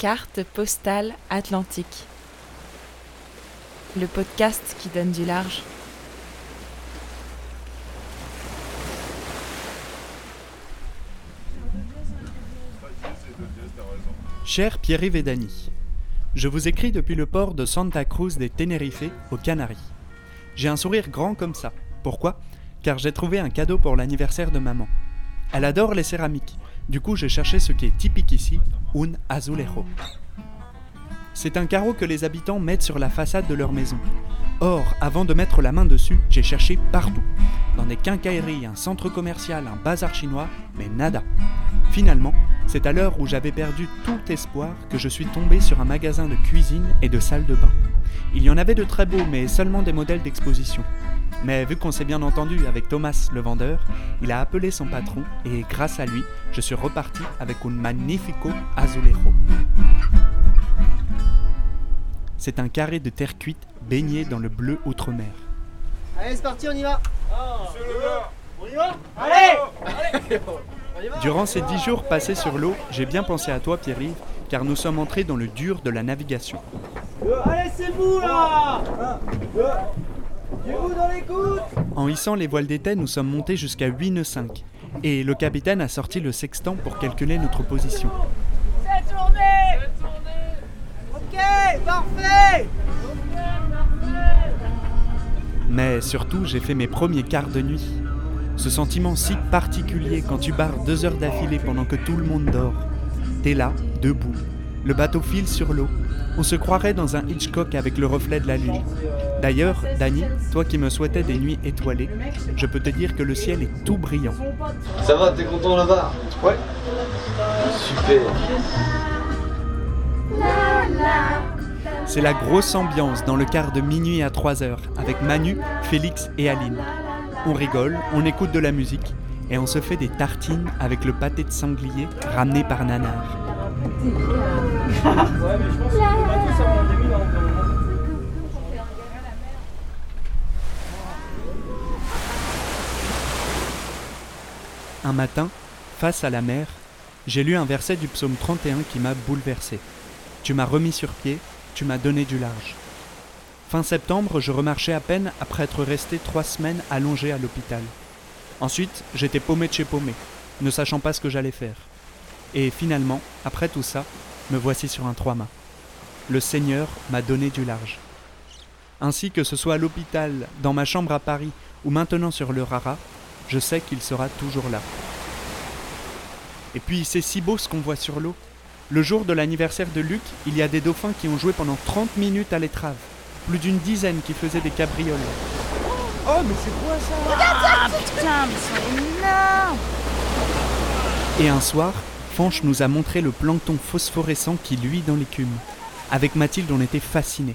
Carte postale atlantique. Le podcast qui donne du large. Cher Pierre-Yves et Dany, je vous écris depuis le port de Santa Cruz des Tenerife, aux Canaries. J'ai un sourire grand comme ça. Pourquoi? Car j'ai trouvé un cadeau pour l'anniversaire de maman. Elle adore les céramiques. Du coup, j'ai cherché ce qui est typique ici, un azulejo. C'est un carreau que les habitants mettent sur la façade de leur maison. Or, avant de mettre la main dessus, j'ai cherché partout. Dans des quincailleries, un centre commercial, un bazar chinois, mais nada. Finalement, c'est à l'heure où j'avais perdu tout espoir que je suis tombé sur un magasin de cuisine et de salle de bain. Il y en avait de très beaux, mais seulement des modèles d'exposition. Mais vu qu'on s'est bien entendu avec Thomas le vendeur, il a appelé son patron et grâce à lui, je suis reparti avec un magnifico azulejo. C'est un carré de terre cuite baigné dans le bleu outre-mer. Allez, c'est parti, on y va On y va Durant ces dix jours passés sur l'eau, j'ai bien pensé à toi, Pierre-Yves, car nous sommes entrés dans le dur de la navigation. Allez, c'est vous là En hissant les voiles d'été, nous sommes montés jusqu'à 8 nœuds 5, et le capitaine a sorti le sextant pour calculer notre position. C'est tourné Ok, parfait Mais surtout, j'ai fait mes premiers quarts de nuit. Ce sentiment si particulier quand tu barres deux heures d'affilée pendant que tout le monde dort. T'es là, debout. Le bateau file sur l'eau. On se croirait dans un Hitchcock avec le reflet de la lune. D'ailleurs, Dany, toi qui me souhaitais des nuits étoilées, je peux te dire que le ciel est tout brillant. Ça va, t'es content là-bas? Ouais. Super. C'est la grosse ambiance dans le quart de minuit à 3 heures avec Manu, Félix et Aline. On rigole, on écoute de la musique et on se fait des tartines avec le pâté de sanglier ramené par Nanar. Un matin, face à la mer, j'ai lu un verset du psaume 31 qui m'a bouleversé. Tu m'as remis sur pied, tu m'as donné du large. Fin septembre, je remarchais à peine après être resté trois semaines allongé à l'hôpital. Ensuite, j'étais paumé de chez paumé, ne sachant pas ce que j'allais faire. Et finalement, après tout ça, me voici sur un trois-mâts. Le Seigneur m'a donné du large. Ainsi que ce soit à l'hôpital, dans ma chambre à Paris ou maintenant sur le Rara, je sais qu'il sera toujours là. Et puis c'est si beau ce qu'on voit sur l'eau. Le jour de l'anniversaire de Luc, il y a des dauphins qui ont joué pendant 30 minutes à l'étrave. Plus d'une dizaine qui faisaient des cabrioles. Oh, mais c'est quoi ça? Putain, mais c'est énorme Et un soir, Fanche nous a montré le plancton phosphorescent qui luit dans l'écume. Avec Mathilde, on était fascinés.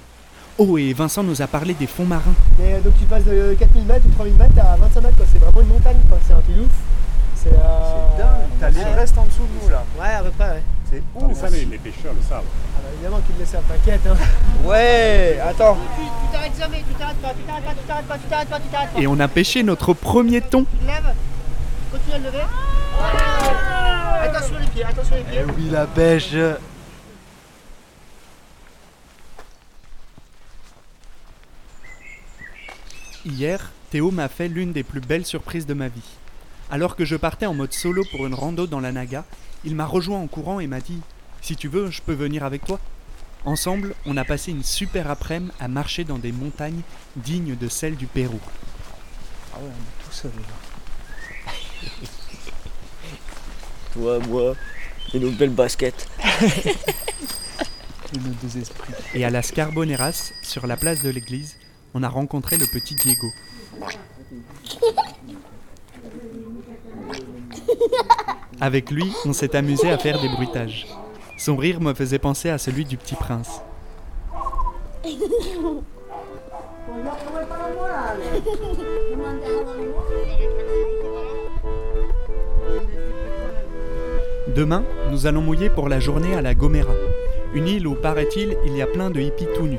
Oh, et Vincent nous a parlé des fonds marins. Mais euh, donc tu passes de 4000 mètres ou 3000 mètres à 25 mètres, quoi. C'est vraiment une montagne, quoi. C'est un truc ouf. C'est euh... T'as l'Everest en dessous de nous là. Ouais, à peu près, ouais. C'est Ah, mais ça, les, les pêcheurs le savent. Ah bah, évidemment qu'ils le laissent, t'inquiète, hein. Ouais, attends. Tu t'arrêtes jamais, tu t'arrêtes pas, tu t'arrêtes pas, tu t'arrêtes pas, tu t'arrêtes pas, tu t'arrêtes pas. Et on a pêché notre premier thon. Tu te lèves, continue à le lever. Les pieds, attention les pieds. Eh oui, la pêche. Hier, Théo m'a fait l'une des plus belles surprises de ma vie. Alors que je partais en mode solo pour une rando dans la Naga, il m'a rejoint en courant et m'a dit Si tu veux, je peux venir avec toi. Ensemble, on a passé une super après-midi à marcher dans des montagnes dignes de celles du Pérou. Ah ouais, on est tout seul là. Toi, moi, et nos belles baskets. Et nos deux esprits. Et à Las Carboneras, sur la place de l'église, on a rencontré le petit Diego. Avec lui, on s'est amusé à faire des bruitages. Son rire me faisait penser à celui du petit prince. Demain, nous allons mouiller pour la journée à la Gomera, une île où, paraît-il, il y a plein de hippies tout nus.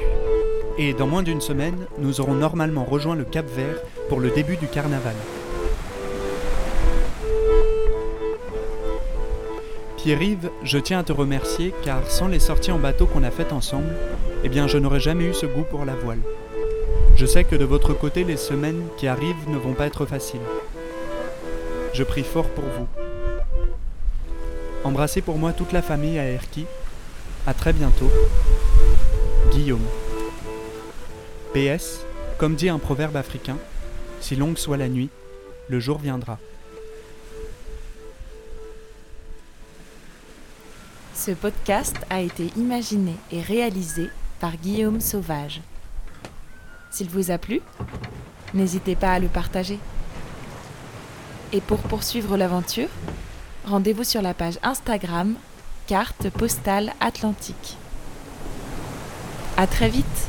Et dans moins d'une semaine, nous aurons normalement rejoint le Cap Vert pour le début du carnaval. Pierre-Yves, je tiens à te remercier car sans les sorties en bateau qu'on a faites ensemble, eh bien je n'aurais jamais eu ce goût pour la voile. Je sais que de votre côté, les semaines qui arrivent ne vont pas être faciles. Je prie fort pour vous. Embrassez pour moi toute la famille à Erki. À très bientôt. Guillaume. PS, comme dit un proverbe africain, si longue soit la nuit, le jour viendra. Ce podcast a été imaginé et réalisé par Guillaume Sauvage. S'il vous a plu, n'hésitez pas à le partager. Et pour poursuivre l'aventure, rendez-vous sur la page Instagram Carte postale atlantique. À très vite